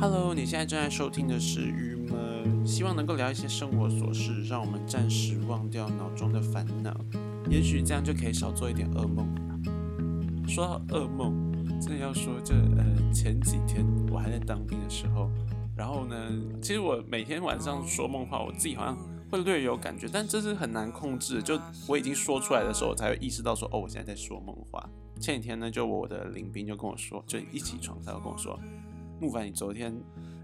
Hello，你现在正在收听的是《郁闷》，希望能够聊一些生活琐事，让我们暂时忘掉脑中的烦恼，也许这样就可以少做一点噩梦。说到噩梦，真的要说，这呃前几天我还在当兵的时候，然后呢，其实我每天晚上说梦话，我自己好像会略有感觉，但这是很难控制。就我已经说出来的时候，我才会意识到说，哦，我现在在说梦话。前几天呢，就我的领兵就跟我说，就一起床，他就跟我说。木凡，你昨天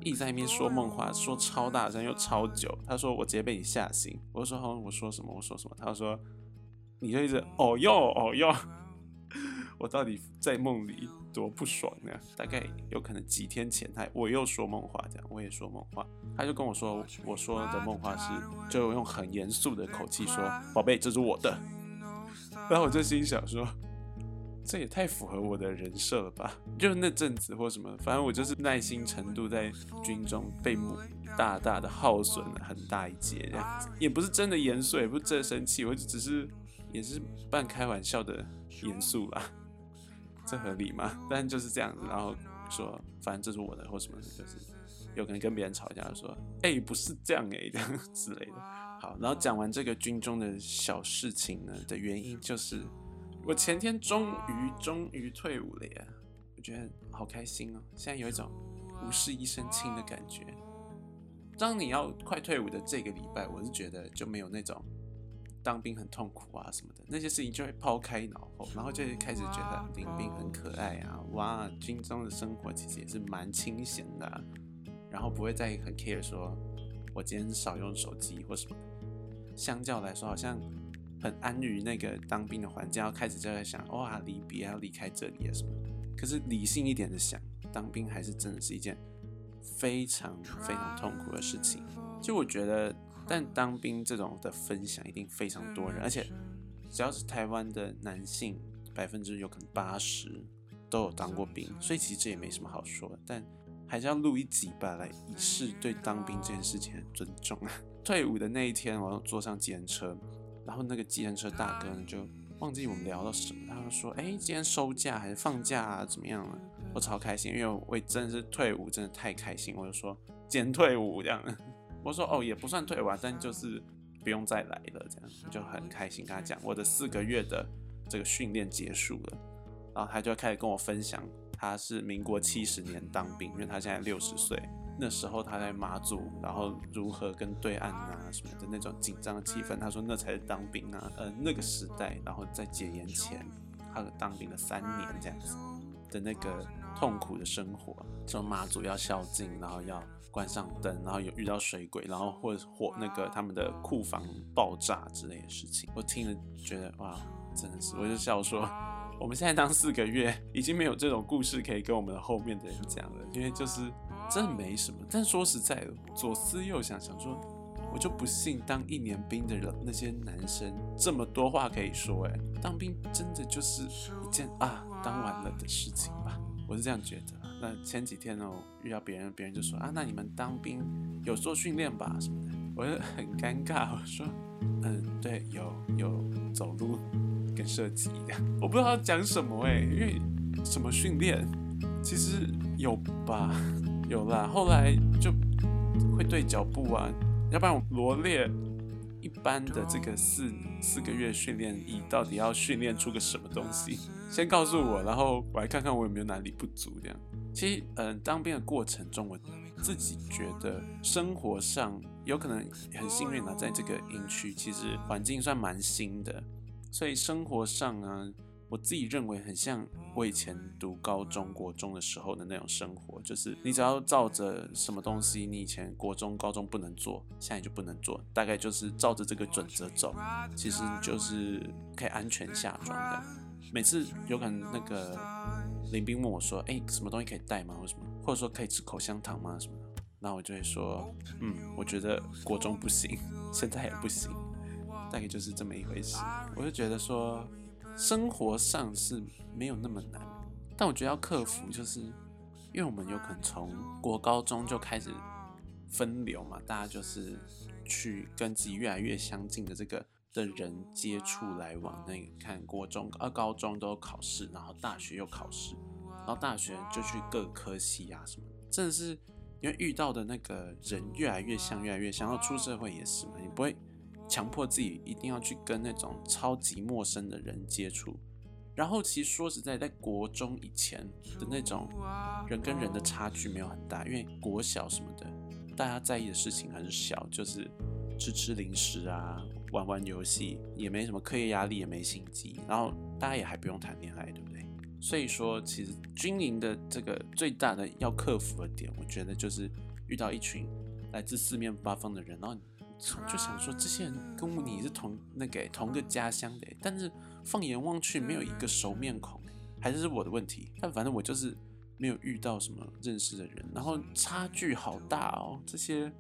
一直在那边说梦话，说超大声又超久。他说我直接被你吓醒。我就说好，我说什么？我说什么？他说你就一直哦哟哦哟。我到底在梦里多不爽呢？大概有可能几天前他我又说梦话，这样我也说梦话。他就跟我说，我说的梦话是就用很严肃的口气说，宝贝，这是我的。然后我就心想说。这也太符合我的人设了吧？就是那阵子或什么，反正我就是耐心程度在军中被大大的耗损了很大一截，这样子也不是真的严肃，也不是真的生气，我就只是也是半开玩笑的严肃啦，这合理吗？但就是这样子，然后说反正这是我的或什么，就是有可能跟别人吵架说，哎，不是这样哎，这样之类的。好，然后讲完这个军中的小事情呢的原因就是。我前天终于终于退伍了呀，我觉得好开心哦！现在有一种无事一身轻的感觉。当你要快退伍的这个礼拜，我是觉得就没有那种当兵很痛苦啊什么的那些事情就会抛开脑后，然后就开始觉得领兵很可爱啊，哇，军中的生活其实也是蛮清闲的，然后不会再很 care 说我今天少用手机或什么的。相较来说，好像。很安于那个当兵的环境，要开始就在想，哇，离别要离开这里啊什么？可是理性一点的想，当兵还是真的是一件非常非常痛苦的事情。就我觉得，但当兵这种的分享一定非常多人，而且只要是台湾的男性，百分之有可能八十都有当过兵，所以其实这也没什么好说的。但还是要录一集吧，来以示对当兵这件事情的尊重。退伍的那一天，我要坐上计程车。然后那个计程车大哥呢，就忘记我们聊了什么，他就说：“哎，今天收假还是放假啊？怎么样了？”我超开心，因为我真的是退伍，真的太开心。我就说：“今天退伍这样。”我说：“哦，也不算退伍啊，但就是不用再来了，这样就很开心。”跟他讲我的四个月的这个训练结束了，然后他就开始跟我分享，他是民国七十年当兵，因为他现在六十岁。那时候他在马祖，然后如何跟对岸啊什么的那种紧张的气氛，他说那才是当兵啊，呃那个时代，然后在解严前，他当兵了三年这样子的那个痛苦的生活，就马祖要宵禁，然后要关上灯，然后有遇到水鬼，然后或者火那个他们的库房爆炸之类的事情，我听了觉得哇，真的是，我就笑说，我们现在当四个月，已经没有这种故事可以跟我们后面的人讲了，因为就是。真的没什么，但说实在的，左思右想，想说，我就不信当一年兵的人，那些男生这么多话可以说，哎，当兵真的就是一件啊，当完了的事情吧，我是这样觉得。那前几天呢，遇到别人，别人就说啊，那你们当兵有做训练吧什么的，我就很尴尬，我说，嗯，对，有有走路跟射击的，我不知道讲什么哎，因为什么训练，其实有吧。有啦，后来就会对脚步啊，要不然我罗列一般的这个四四个月训练营到底要训练出个什么东西，先告诉我，然后我来看看我有没有哪里不足。这样，其实嗯，当兵的过程中，我自己觉得生活上有可能很幸运啊，在这个营区其实环境算蛮新的，所以生活上啊。我自己认为很像我以前读高中国中的时候的那种生活，就是你只要照着什么东西，你以前国中高中不能做，现在就不能做，大概就是照着这个准则走，其实就是可以安全下装的。每次有可能那个林斌问我说：“哎，什么东西可以带吗？或什么？或者说可以吃口香糖吗？什么的？”那我就会说：“嗯，我觉得国中不行，现在也不行，大概就是这么一回事。”我就觉得说。生活上是没有那么难，但我觉得要克服，就是因为我们有可能从国高中就开始分流嘛，大家就是去跟自己越来越相近的这个的人接触来往。那个看国中、二高中都有考试，然后大学又考试，然后大学就去各科系啊什么，真的是因为遇到的那个人越来越像，越来越像。然后出社会也是嘛，你不会强迫自己一定要去跟那种超级陌生的人接触。然后其实说实在，在国中以前的那种人跟人的差距没有很大，因为国小什么的，大家在意的事情很小，就是吃吃零食啊，玩玩游戏，也没什么课业压力，也没心机，然后大家也还不用谈恋爱，对不对？所以说，其实军营的这个最大的要克服的点，我觉得就是遇到一群来自四面八方的人，然后就想说，这些人跟你是同那个同个家乡的，但是放眼望去没有一个熟面孔，还是我的问题。但反正我就是没有遇到什么认识的人，然后差距好大哦，这些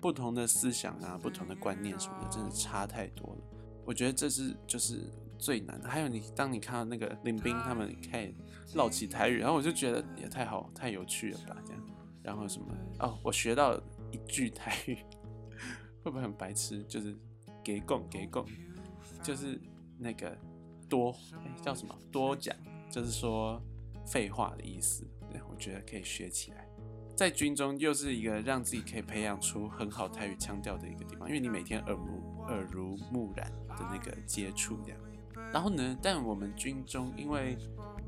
不同的思想啊，不同的观念什么的，真的差太多了。我觉得这是就是。最难的还有你，当你看到那个林斌他们开始唠起台语，然后我就觉得也太好太有趣了吧，这样。然后什么哦，我学到一句台语，会不会很白痴？就是给供给供，就是那个多叫什么多讲，就是说废话的意思。对我觉得可以学起来。在军中又是一个让自己可以培养出很好台语腔调的一个地方，因为你每天耳目耳濡目染的那个接触这样。然后呢？但我们军中因为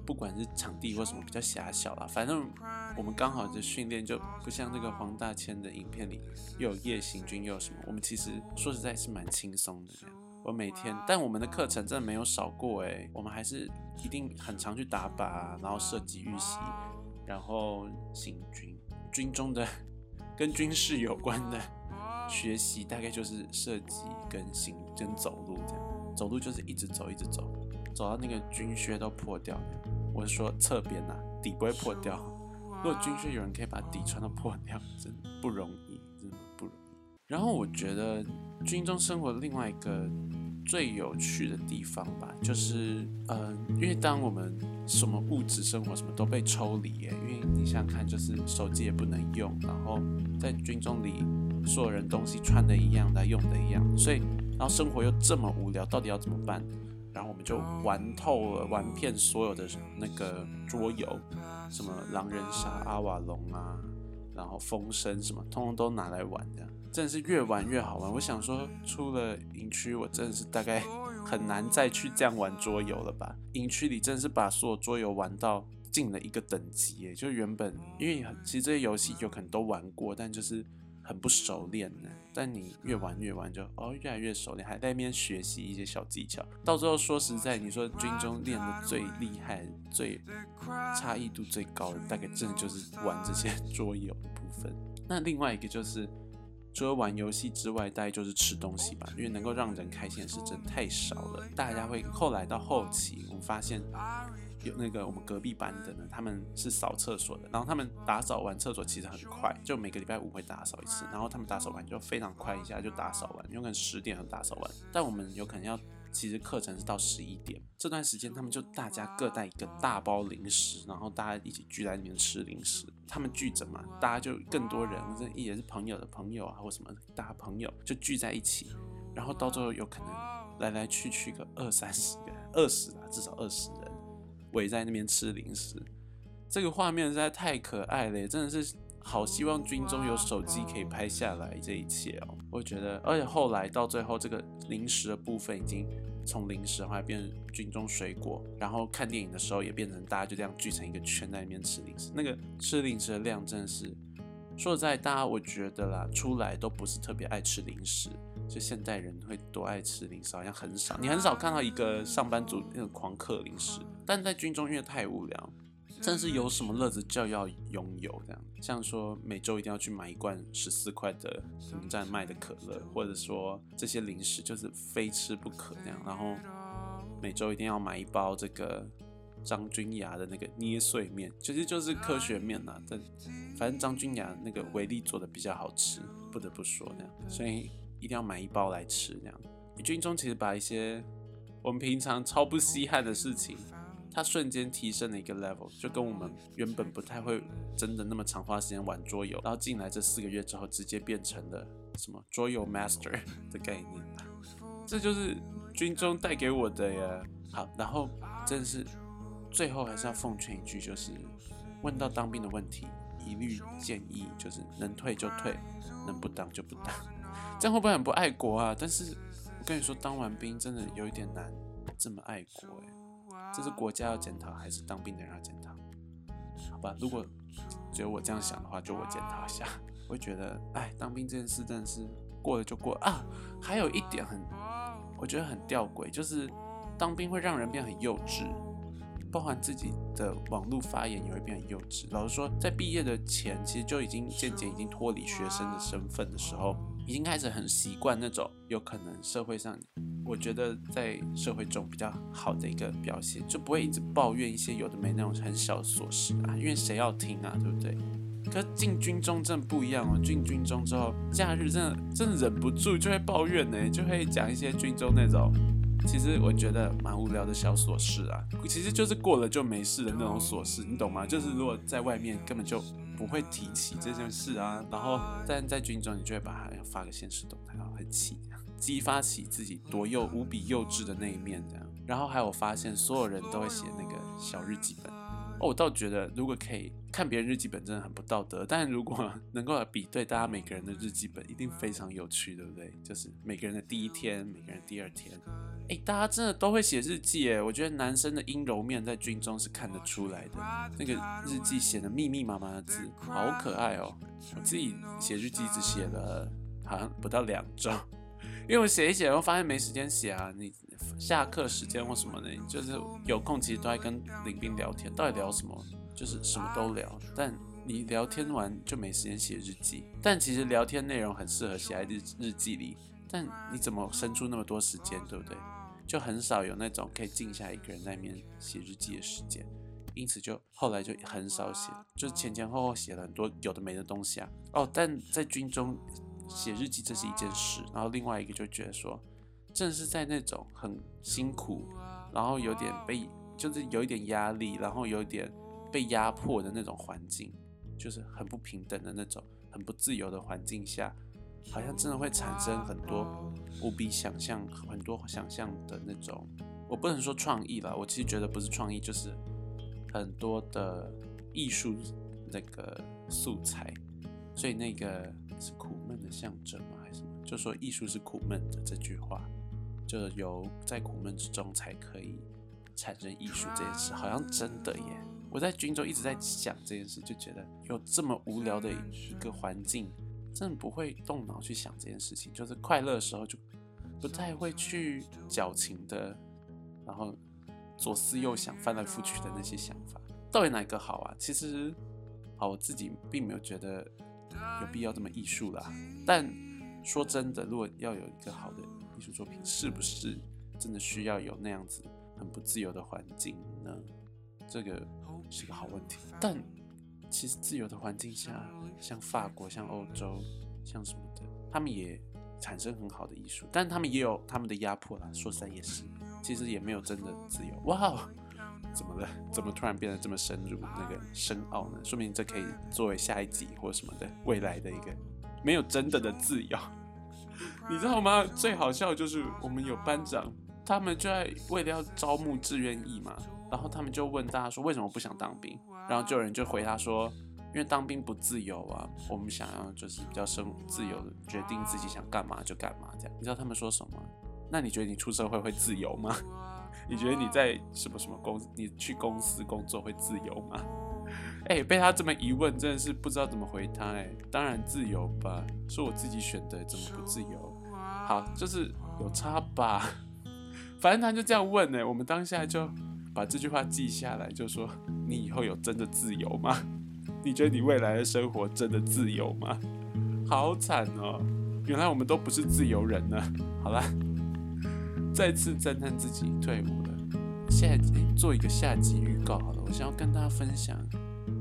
不管是场地或什么比较狭小啦，反正我们刚好的训练就不像那个黄大千的影片里又有夜行军又有什么。我们其实说实在是蛮轻松的。我每天，但我们的课程真的没有少过诶，我们还是一定很常去打靶，然后射击预习，然后行军。军中的跟军事有关的学习，大概就是射击跟行跟走路这样。走路就是一直走，一直走，走到那个军靴都破掉。我是说侧边呐，底不会破掉。如果军靴有人可以把底穿到破掉，真的不容易，真的不容易。然后我觉得军中生活另外一个最有趣的地方吧，就是嗯，因为当我们什么物质生活什么都被抽离耶，因为你想想看，就是手机也不能用，然后在军中里所有人东西穿的一样，的用的一样，所以。然后生活又这么无聊，到底要怎么办？然后我们就玩透了，玩遍所有的那个桌游，什么狼人杀、阿瓦隆啊，然后风声什么，通通都拿来玩，这样真的是越玩越好玩。我想说，出了营区，我真的是大概很难再去这样玩桌游了吧？营区里真的是把所有桌游玩到进了一个等级，耶，就原本因为其实这些游戏有可能都玩过，但就是。很不熟练呢，但你越玩越玩就哦越来越熟练，还在那边学习一些小技巧。到最后说实在，你说军中练的最厉害、最差异度最高的，大概真的就是玩这些 桌游的部分。那另外一个就是除了玩游戏之外，大概就是吃东西吧，因为能够让人开心的事真的太少了。大家会后来到后期，我们发现。有那个我们隔壁班的呢，他们是扫厕所的，然后他们打扫完厕所其实很快，就每个礼拜五会打扫一次，然后他们打扫完就非常快，一下就打扫完，有可能十点就打扫完。但我们有可能要，其实课程是到十一点，这段时间他们就大家各带一个大包零食，然后大家一起聚在里面吃零食。他们聚着嘛，大家就更多人，这也是朋友的朋友啊，或什么大家朋友就聚在一起，然后到最后有可能来来去去个二三十个人，二十啊，至少二十人。围在那边吃零食，这个画面实在太可爱了，真的是好希望军中有手机可以拍下来这一切哦。我觉得，而且后来到最后，这个零食的部分已经从零食后来变成军中水果，然后看电影的时候也变成大家就这样聚成一个圈在那边吃零食。那个吃零食的量真的是，说实在，大家我觉得啦，出来都不是特别爱吃零食。就现代人会多爱吃零食，好像很少。你很少看到一个上班族那种狂嗑零食，但在军中因为太无聊，真是有什么乐子就要拥有这样。像说每周一定要去买一罐十四块的营站卖的可乐，或者说这些零食就是非吃不可那样。然后每周一定要买一包这个张君雅的那个捏碎面，其实就是科学面呐。但反正张君雅那个维力做的比较好吃，不得不说那样。所以。一定要买一包来吃，那样。军中其实把一些我们平常超不稀罕的事情，它瞬间提升了一个 level，就跟我们原本不太会真的那么长花时间玩桌游，然后进来这四个月之后，直接变成了什么桌游 master 的概念。这就是军中带给我的呀。好，然后真的是最后还是要奉劝一句，就是问到当兵的问题，一律建议就是能退就退，能不当就不当。这样会不会很不爱国啊？但是我跟你说，当完兵真的有一点难这么爱国哎。这是国家要检讨，还是当兵的人要检讨？好吧，如果只有我这样想的话，就我检讨一下。我会觉得，哎，当兵这件事真的是过了就过啊。还有一点很，我觉得很吊诡，就是当兵会让人变很幼稚。包含自己的网络发言也会变很幼稚。老实说，在毕业的前，其实就已经渐渐已经脱离学生的身份的时候，已经开始很习惯那种有可能社会上，我觉得在社会中比较好的一个表现，就不会一直抱怨一些有的没那种很小的琐事啊，因为谁要听啊，对不对？可进军中真的不一样哦，进军中之后，假日真的真的忍不住就会抱怨呢，就会讲一些军中那种。其实我觉得蛮无聊的小琐事啊，其实就是过了就没事的那种琐事，你懂吗？就是如果在外面根本就不会提起这件事啊，然后但在军中你就会把它要发个现实动态，然后很气，激发起自己多幼无比幼稚的那一面这样。然后还有发现所有人都会写那个小日记本。我倒觉得如果可以看别人日记本，真的很不道德。但如果 能够比对大家每个人的日记本，一定非常有趣，对不对？就是每个人的第一天，每个人第二天，哎，大家真的都会写日记哎。我觉得男生的阴柔面在军中是看得出来的，那个日记写的密密麻麻的字，好可爱哦。我自己写日记只写了好像不到两周。因为我写一写，然后发现没时间写啊。你下课时间或什么的，就是有空其实都在跟林斌聊天，到底聊什么？就是什么都聊。但你聊天完就没时间写日记。但其实聊天内容很适合写在日日记里。但你怎么生出那么多时间，对不对？就很少有那种可以静下一个人在面写日记的时间。因此就后来就很少写，就前前后后写了很多有的没的东西啊。哦，但在军中。写日记这是一件事，然后另外一个就觉得说，正是在那种很辛苦，然后有点被就是有一点压力，然后有点被压迫的那种环境，就是很不平等的那种很不自由的环境下，好像真的会产生很多无比想象、很多想象的那种。我不能说创意了，我其实觉得不是创意，就是很多的艺术那个素材。所以那个是苦闷的象征吗？还是什么？就说艺术是苦闷的这句话，就由在苦闷之中才可以产生艺术这件事，好像真的耶！我在军中一直在想这件事，就觉得有这么无聊的一个环境，真的不会动脑去想这件事情。就是快乐的时候就不太会去矫情的，然后左思右想、翻来覆去的那些想法，到底哪个好啊？其实，好，我自己并没有觉得。有必要这么艺术啦，但说真的，如果要有一个好的艺术作品，是不是真的需要有那样子很不自由的环境呢？这个是个好问题。但其实自由的环境下，像法国、像欧洲、像什么的，他们也产生很好的艺术，但他们也有他们的压迫啦。说实在也是，其实也没有真的自由。哇！怎么了？怎么突然变得这么深入、那个深奥呢？说明这可以作为下一集或什么的未来的一个没有真的的自由，你知道吗？最好笑就是我们有班长，他们就在为了要招募志愿役嘛，然后他们就问大家说为什么不想当兵，然后就有人就回答说，因为当兵不自由啊，我们想要就是比较生自由，决定自己想干嘛就干嘛这样。你知道他们说什么？那你觉得你出社会会自由吗？你觉得你在什么什么公，你去公司工作会自由吗？哎，被他这么一问，真的是不知道怎么回他。哎，当然自由吧，是我自己选的，怎么不自由？好，就是有差吧。反正他就这样问呢，我们当下就把这句话记下来，就说你以后有真的自由吗？你觉得你未来的生活真的自由吗？好惨哦，原来我们都不是自由人呢。好了。再次赞叹自己退伍了。下集做一个下集预告好了，我想要跟大家分享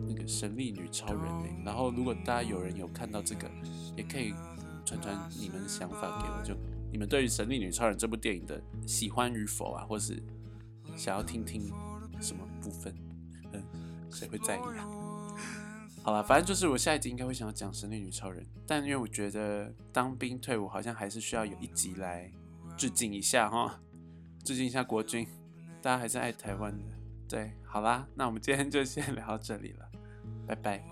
那个神力女超人诶。然后如果大家有人有看到这个，也可以传传你们的想法给我，就你们对于神力女超人这部电影的喜欢与否啊，或是想要听听什么部分，嗯，谁会在意啊？好了，反正就是我下一集应该会想要讲神力女超人，但因为我觉得当兵退伍好像还是需要有一集来。致敬一下哈，致敬一下国军，大家还是爱台湾的。对，好啦，那我们今天就先聊到这里了，拜拜。